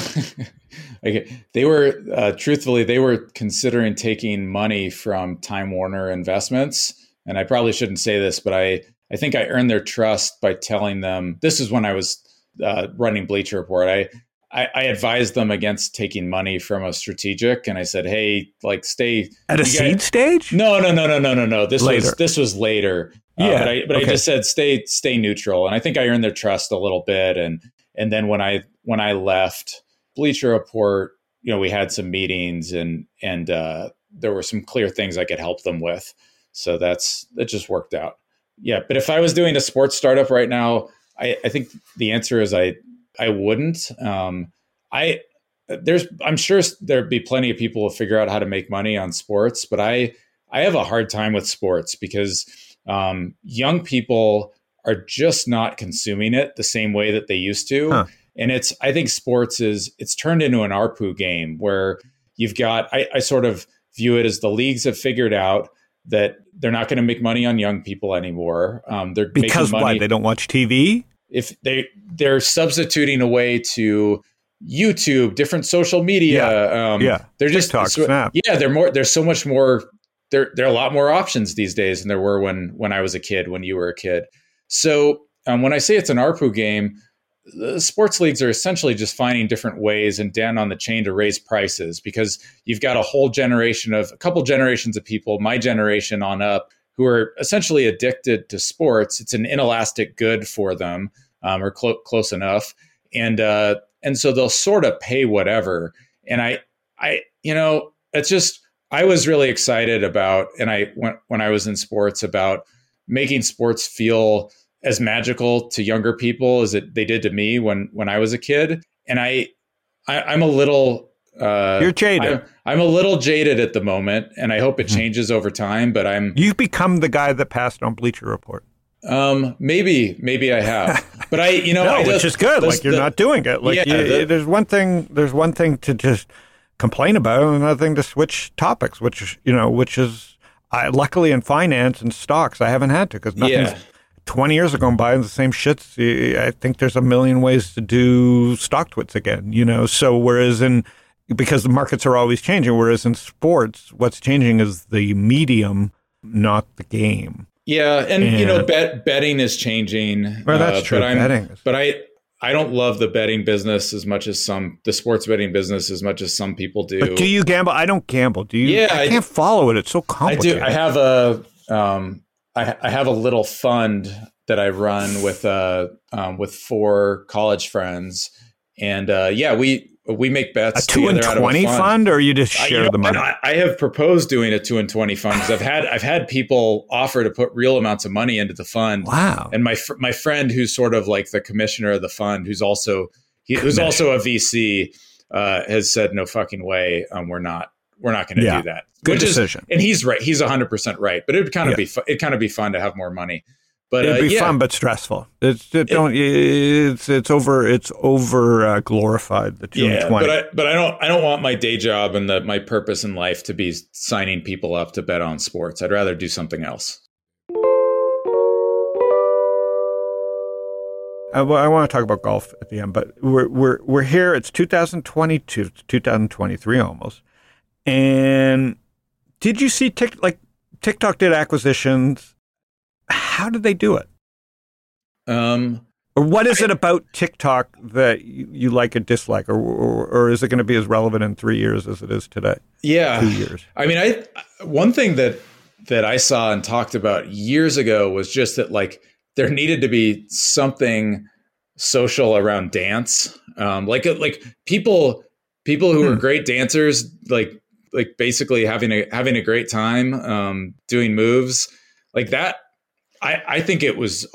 I- they were, uh, truthfully, they were considering taking money from Time Warner Investments, and I probably shouldn't say this, but I, I think I earned their trust by telling them. This is when I was uh, running Bleacher Report. I, I, I advised them against taking money from a strategic, and I said, "Hey, like, stay At a guys- seed stage? no, no, no, no, no, no, no. This Later. was this was later. Uh, Yeah, but I but okay. I just said stay stay neutral, and I think I earned their trust a little bit. And and then when I when I left Bleacher Report, you know, we had some meetings, and and uh, there were some clear things I could help them with. So that's that just worked out. Yeah, but if I was doing a sports startup right now, I, I think the answer is I I wouldn't. Um, I there's I'm sure there'd be plenty of people who figure out how to make money on sports, but I I have a hard time with sports because um, young people are just not consuming it the same way that they used to. Huh. And it's I think sports is it's turned into an ARPU game where you've got I, I sort of view it as the leagues have figured out that they're not going to make money on young people anymore. Um, they're Because making money what? They don't watch TV. if they they're substituting a way to YouTube, different social media. Um, yeah. they're just TikTok, so- Snap. yeah, they're more. There's so much more. There there are a lot more options these days than there were when when I was a kid, when you were a kid. So um, when I say it's an ARPU game, sports leagues are essentially just finding different ways and down on the chain to raise prices because you've got a whole generation of a couple generations of people, my generation on up, who are essentially addicted to sports. It's an inelastic good for them, um, or clo- close enough, and uh, and so they'll sort of pay whatever. And I, I, you know, it's just I was really excited about, and I when I was in sports about making sports feel as magical to younger people as it they did to me when when I was a kid. And I, I am a little uh, you're jaded. I, am a little jaded at the moment, and I hope it mm-hmm. changes over time. But I'm you've become the guy that passed on Bleacher Report. Um, maybe, maybe I have, but I, you know, no, I which is good. Like you're the, not doing it. Like yeah, you, the, there's one thing. There's one thing to just complain about, and another thing to switch topics. Which you know, which is, I, luckily in finance and stocks, I haven't had to because nothing's. Yeah 20 years ago, I'm buying the same shits. I think there's a million ways to do StockTwits again, you know? So, whereas in, because the markets are always changing, whereas in sports, what's changing is the medium, not the game. Yeah. And, and you know, bet, betting is changing. Well, that's uh, true. But, betting but I, I don't love the betting business as much as some the sports betting business as much as some people do. But do you gamble? I don't gamble. Do you? Yeah, I, I can't follow it. It's so complicated. I do. I have a um, I, I have a little fund that I run with uh um, with four college friends, and uh, yeah, we we make bets. A two and twenty fund. fund. or you just share you the money? I, I, have proposed doing a two and twenty fund because I've had I've had people offer to put real amounts of money into the fund. Wow! And my fr- my friend, who's sort of like the commissioner of the fund, who's also he, who's also a VC, uh, has said no fucking way. Um, we're not we're not going to yeah. do that. Good Which decision. Is, and he's right. He's 100% right. But it would kind of yeah. be fu- it kind of be fun to have more money. But it'd uh, be yeah. fun but stressful. It's it don't it's it's over it's over uh, glorified the two yeah, but I but I don't I don't want my day job and the my purpose in life to be signing people up to bet on sports. I'd rather do something else. Uh, well, I want to talk about golf at the end, but we're we're we're here. It's 2022, 2023 almost. And did you see Tik like TikTok did acquisitions? How did they do it? Um, or what is I, it about TikTok that you, you like or dislike, or, or, or is it going to be as relevant in three years as it is today? Yeah, two years. I mean, I one thing that that I saw and talked about years ago was just that like there needed to be something social around dance, um, like like people people who hmm. are great dancers like like basically having a having a great time um, doing moves like that. I I think it was.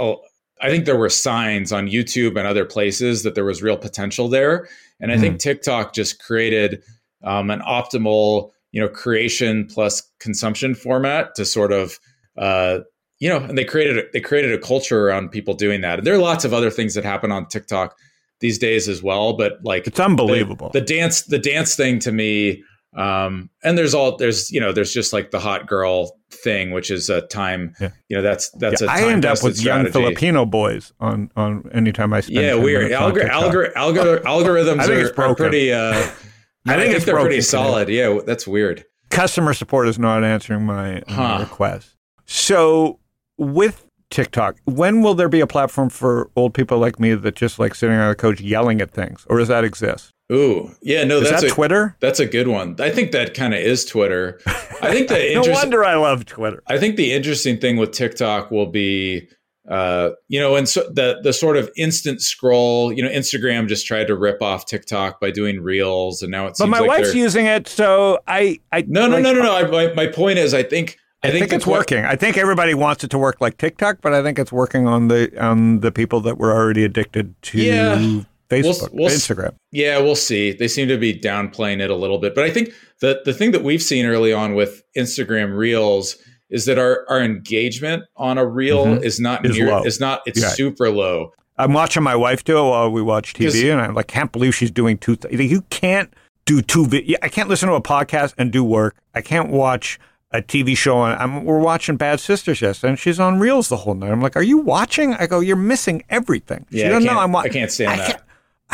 I think there were signs on YouTube and other places that there was real potential there, and I mm. think hmm. TikTok just created um, an optimal you know creation plus consumption format to sort of uh, you know, and they created they created a culture around people doing that. And there are lots of other things that happen on TikTok these days as well, but like it's unbelievable. The, the dance the dance thing to me um, and there's all there's you know there's just like the hot girl thing, which is a time yeah. you know that's that's yeah, a time I end up with strategy. young Filipino boys on on anytime I spend yeah weird Algor- algor- algor- algorithms are, are, pretty. Uh, I, think, I think they're pretty solid. Yeah, that's weird. Customer support is not answering my, uh, huh. request. So with TikTok, when will there be a platform for old people like me that just like sitting on a couch yelling at things, or does that exist? Ooh, yeah, no, is that's that a, Twitter. That's a good one. I think that kind of is Twitter. I think the no wonder I love Twitter. I think the interesting thing with TikTok will be, uh, you know, and so the the sort of instant scroll. You know, Instagram just tried to rip off TikTok by doing Reels, and now it's. But my like wife's using it, so I, I no, no, like, no, no, no. I, my my point is, I think. I, I think, think it's working. I think everybody wants it to work like TikTok, but I think it's working on the on the people that were already addicted to yeah. Facebook, we'll, we'll, Instagram. Yeah, we'll see. They seem to be downplaying it a little bit, but I think the the thing that we've seen early on with Instagram Reels is that our our engagement on a reel mm-hmm. is not is near low. is not it's super low. I'm watching my wife do it while we watch TV, and I like can't believe she's doing two. Th- you can't do two. Vi- I can't listen to a podcast and do work. I can't watch a TV show. And I'm, we're watching Bad Sisters yesterday, and she's on Reels the whole night. I'm like, "Are you watching?" I go, "You're missing everything." She yeah, I can't, I'm wa- I can't stand I that. Can't,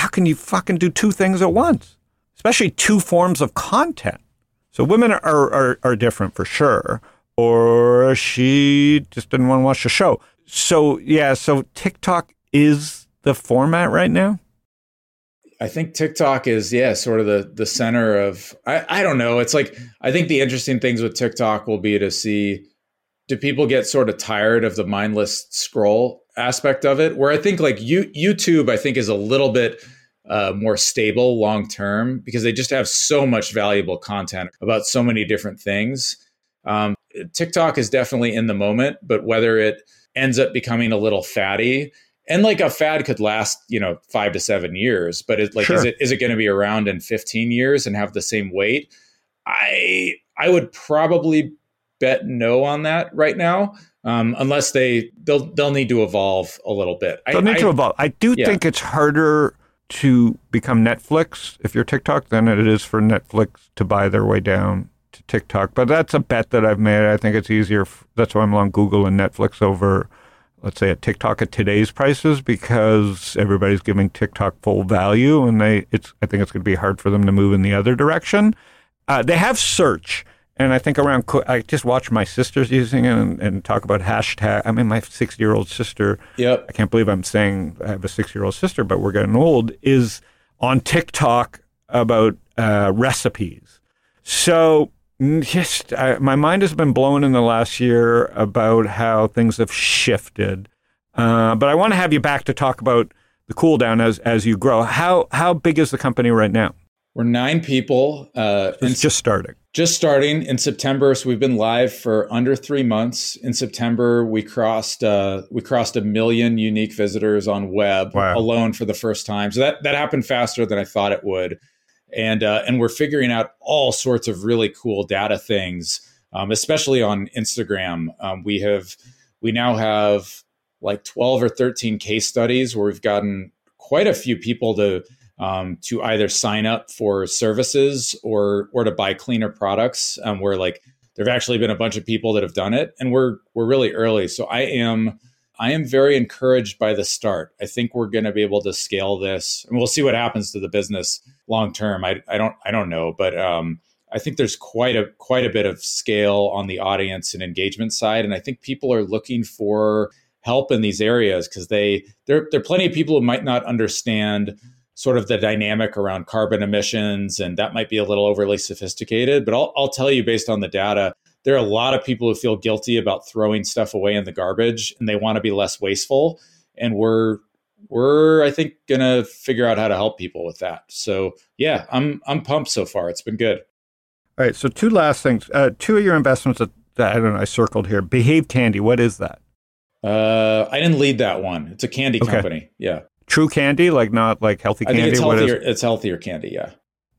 how can you fucking do two things at once? Especially two forms of content. So women are, are, are different for sure. Or she just didn't want to watch the show. So yeah, so TikTok is the format right now? I think TikTok is yeah, sort of the the center of I, I don't know. It's like I think the interesting things with TikTok will be to see do people get sort of tired of the mindless scroll aspect of it? Where I think like you, YouTube, I think is a little bit uh, more stable long term because they just have so much valuable content about so many different things. Um, TikTok is definitely in the moment, but whether it ends up becoming a little fatty and like a fad could last you know five to seven years but it like sure. is it is it going to be around in 15 years and have the same weight i i would probably bet no on that right now um, unless they they'll they'll need to evolve a little bit they'll I, need I, to evolve i do yeah. think it's harder to become netflix if you're tiktok than it is for netflix to buy their way down to tiktok but that's a bet that i've made i think it's easier that's why i'm long google and netflix over let's say a TikTok at today's prices because everybody's giving TikTok full value, and they it's I think it's going to be hard for them to move in the other direction. Uh, they have search, and I think around I just watch my sisters using it and, and talk about hashtag. I mean, my six year old sister. Yep. I can't believe I'm saying I have a six year old sister, but we're getting old. Is on TikTok about uh, recipes. So just I, my mind has been blown in the last year about how things have shifted. Uh, but I want to have you back to talk about the cool down as as you grow. How how big is the company right now? We're nine people. Uh, it's just starting. Just starting in September, so we've been live for under three months. In September, we crossed uh, we crossed a million unique visitors on web wow. alone for the first time. So that that happened faster than I thought it would and uh, and we're figuring out all sorts of really cool data things, um, especially on Instagram. Um, we have we now have like twelve or thirteen case studies where we've gotten quite a few people to um, to either sign up for services or or to buy cleaner products. Um, where like there've actually been a bunch of people that have done it, and we're we're really early. So I am I am very encouraged by the start. I think we're going to be able to scale this, and we'll see what happens to the business long term. I, I don't I don't know, but um, I think there's quite a quite a bit of scale on the audience and engagement side, and I think people are looking for help in these areas because they there there are plenty of people who might not understand sort of the dynamic around carbon emissions, and that might be a little overly sophisticated. But I'll I'll tell you based on the data there are a lot of people who feel guilty about throwing stuff away in the garbage and they want to be less wasteful and we're we're i think gonna figure out how to help people with that. So yeah i'm i'm pumped so far. It's been good. All right so two last things. Uh, two of your investments that, that i don't know i circled here behave candy what is that? Uh, i didn't lead that one. It's a candy okay. company. Yeah true candy like not like healthy candy I think it's healthier, it's healthier candy yeah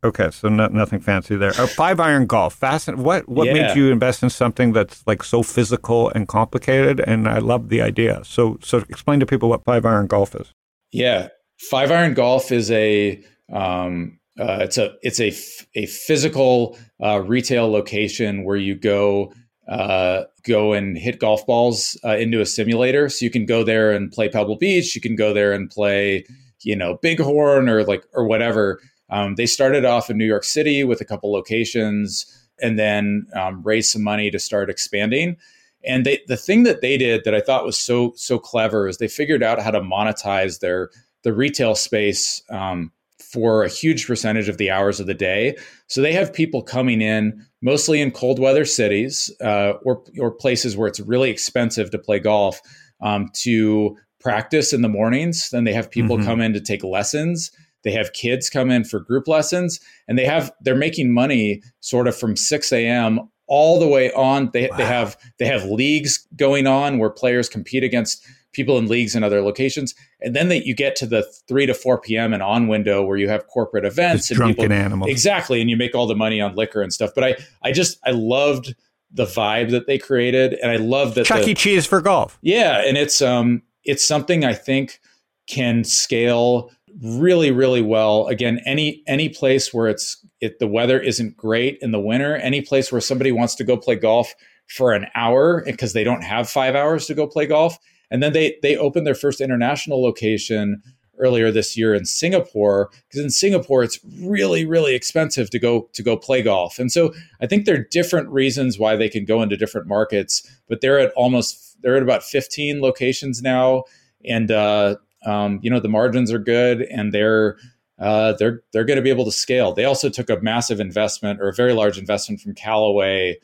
Okay, so no, nothing fancy there. Uh, five iron golf. Fascinating. What what yeah. made you invest in something that's like so physical and complicated? And I love the idea. So so explain to people what five iron golf is. Yeah, five iron golf is a um, uh, it's a it's a a physical uh, retail location where you go uh, go and hit golf balls uh, into a simulator. So you can go there and play Pebble Beach. You can go there and play you know Bighorn or like or whatever um, they started off in New York City with a couple locations and then um, raised some money to start expanding. And they, the thing that they did that I thought was so so clever is they figured out how to monetize their the retail space um, for a huge percentage of the hours of the day. So they have people coming in mostly in cold weather cities uh, or or places where it's really expensive to play golf um, to practice in the mornings. Then they have people mm-hmm. come in to take lessons they have kids come in for group lessons and they have they're making money sort of from 6 a.m all the way on they, wow. they have they have leagues going on where players compete against people in leagues in other locations. And then that you get to the 3 to 4 p.m and on window where you have corporate events and drunken people, animals. Exactly. And you make all the money on liquor and stuff. But i i just i loved the vibe that they created. And i love that chuck e. Cheese for golf. Yeah. And it's um it's something i think can scale really really well. Again any any place where it's it the weather isn't great in the winter any place where somebody wants to go play golf for an hour because they don't have 5 hours to go play golf and then they they opened their first international location earlier this year in Singapore because in Singapore it's really really expensive to go to go play golf and so I think there are different reasons why they can go into different markets but they're at almost they're at about 15 locations now and uh Um, you know, the margins are good, and they're uh, they're they're going to be able to scale. They also took a massive investment or a very large investment from Callaway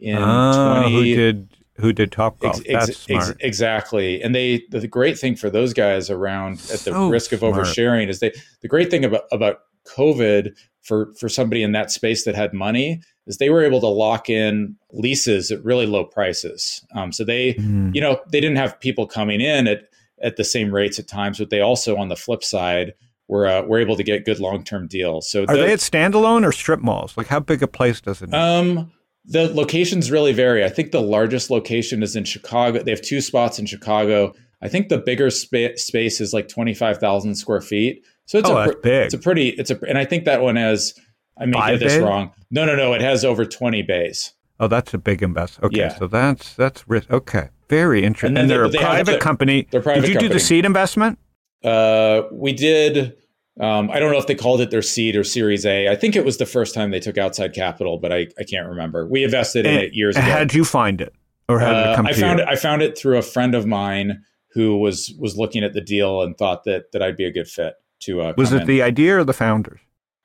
in Ah, 20, who did who did Top Golf? Ex- ex- ex- exactly. And they the, the great thing for those guys around at the So risk of smart. oversharing is they the great thing about about COVID for for somebody in that space that had money is they were able to lock in leases at really low prices. Um, so they Mm. you know they didn't have people coming in at at the same rates at times, but they also on the flip side were uh, were able to get good long term deals. So Are the- they at standalone or strip malls? Like, how big a place does it need? um, the locations really vary. I think the largest location is in Chicago. They have two spots in Chicago. I think the bigger spa- space is like twenty five thousand square feet. So it's Oh, a pr- big. It's a pretty. It's a and I think that one has. I may get this bays? wrong. No, no, no. It has over twenty bays. oh, that's a big investment. Okay, Yeah. so that's that's ri- okay. Very interesting. And And, they're they- a have private company. they're private did you do the seed investment? Uh, we did. Um, I don't know if they called it their seed or Series A. I think it was the first time they took outside capital, but I, I can't remember. We invested in it years ago. How'd you find it, or how did it Uh, come I to found you? it. I found it through a friend of mine who was was looking at the deal and thought that that I'd be a good fit to. Uh, Was it in. the idea or the founders?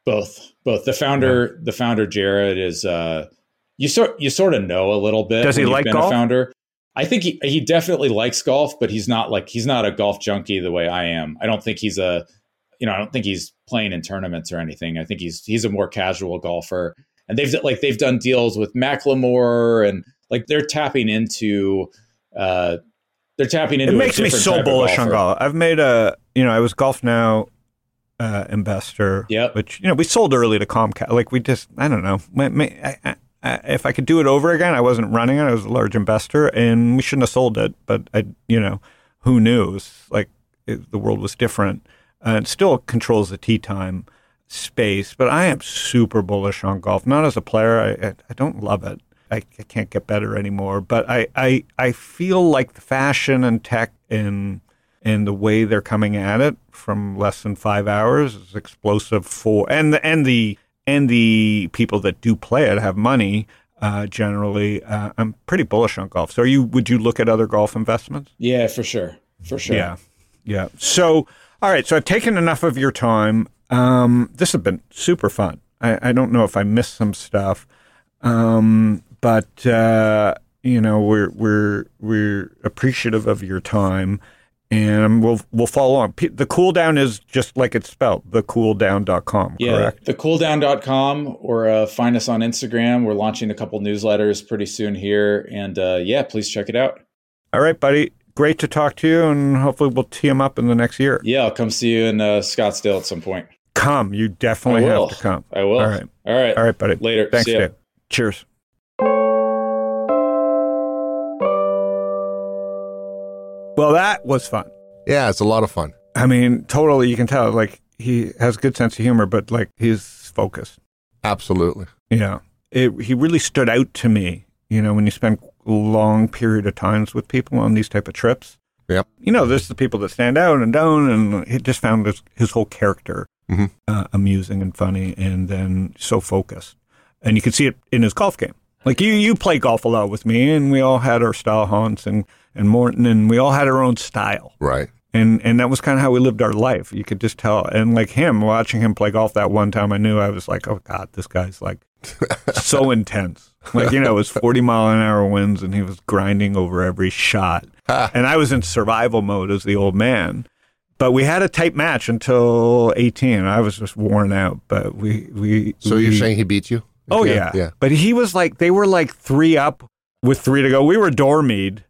both? Both the founder, the founder Jared is. Uh, you sort you sort of know a little bit. Does he like been golf? A founder. I think he he definitely likes golf, but he's not like he's not a golf junkie the way I am. I don't think he's a you know I don't think he's playing in tournaments or anything. I think he's he's a more casual golfer. And they've like they've done deals with Macklemore and like they're tapping into. Uh, they're tapping into. It makes me so bullish on golf. I've made a, you know, I was Golf Now uh, investor. Yep. Which you know we sold early to Comcast. Like we just, I don't know. I, I, I, if I could do it over again, I wasn't running it. I was a large investor, and we shouldn't have sold it. But I, you know, who was like it, the world was different. Uh, it still controls the tee time space, but I am super bullish on golf. Not as a player, I, I, I don't love it. I, I can't get better anymore. But I, I, I feel like the fashion and tech and and the way they're coming at it from less than five hours is explosive for and the and the and the people that do play it have money. Uh, generally, uh, I'm pretty bullish on golf. So, are you? Would you look at other golf investments? Yeah, for sure, for sure. Yeah, yeah. So, all right. So I've taken enough of your time. Um, this has been super fun. I, I don't know if I missed some stuff, um, but uh, you know we're we're we're appreciative of your time, and we'll we'll follow on. P- The cool down is just like it's spelled, thecooldown.com. Yeah, Correct. thecooldown.com or uh, find us on Instagram. We're launching a couple newsletters pretty soon here. And uh, yeah, please check it out. All right, buddy. Great to talk to you, and hopefully we'll tee 'em up in the next year. Yeah, I'll come see you in uh, Scottsdale at some point. Come, you definitely have to come. I will. All right. All right. All right, buddy. Later. Thanks, See ya. Dave. Cheers. Well, that was fun. Yeah, it's a lot of fun. I mean, totally, you can tell, like, he has good sense of humor, but, like, he's focused. Absolutely. Yeah. It, he really stood out to me, you know, when you spend a long period of times with people on these type of trips. Yep. You know, there's the people that stand out and don't, and he just found his, his whole character Mhm. uh, amusing and funny, and then so focused. And you could see it in his golf game. Like you, you play golf a lot with me, and we all had our style haunts and and Morton, and we all had our own style, Right. and and that was kind of how we lived our life. You could just tell. And like him, watching him play golf that one time, I knew I was like, oh god, this guy's like so intense. Like you know, it was forty mile an hour winds, and he was grinding over every shot. And I was in survival mode as the old man. But we had a tight match until 18. I was just worn out, but we we. So we, you're saying he beat you? Oh Yeah, yeah, Yeah. But he was like they were like three up with three to go. We were dormied,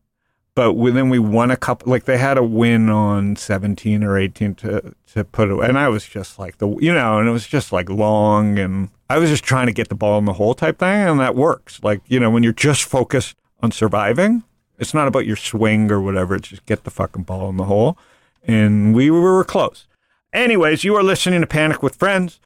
but then we won a couple. Like they had a win on 17 or 18 to to put it. And I was just like the you know, and it was just like long, and I was just trying to get the ball in the hole type thing, and that works. Like you know, when you're just focused on surviving, it's not about your swing or whatever. It's just get the fucking ball in the hole. And we were close. Anyways, you are listening to Panic with Friends.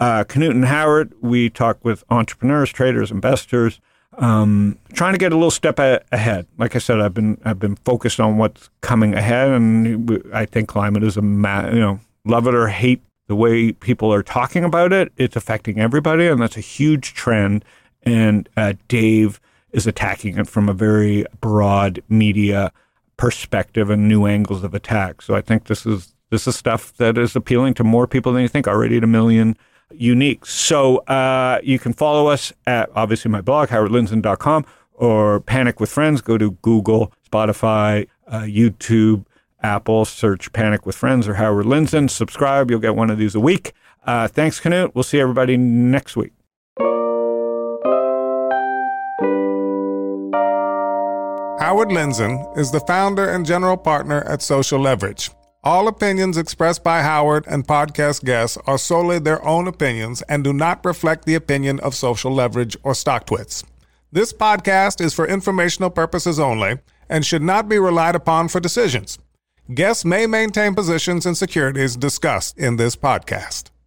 Uh, Knut and Howard, we talk with entrepreneurs, traders, investors, um, trying to get a little step a- ahead. Like I said, I've been I've been focused on what's coming ahead, and I think climate is a ma- you know love it or hate the way people are talking about it. It's affecting everybody, and that's a huge trend. And uh, Dave is attacking it from a very broad media perspective and new angles of attack. So I think this is this is stuff that is appealing to more people than you think. Already at a million unique. So uh, you can follow us at obviously my blog howardlindzen.com or Panic with Friends. Go to Google, Spotify, uh, YouTube, Apple. Search Panic with Friends or Howard Lindzen. Subscribe. You'll get one of these a week. Uh, thanks, Knut. We'll see everybody next week. Howard Lindzen is the founder and general partner at Social Leverage. All opinions expressed by Howard and podcast guests are solely their own opinions and do not reflect the opinion of Social Leverage or StockTwits. This podcast is for informational purposes only and should not be relied upon for decisions. Guests may maintain positions in securities discussed in this podcast.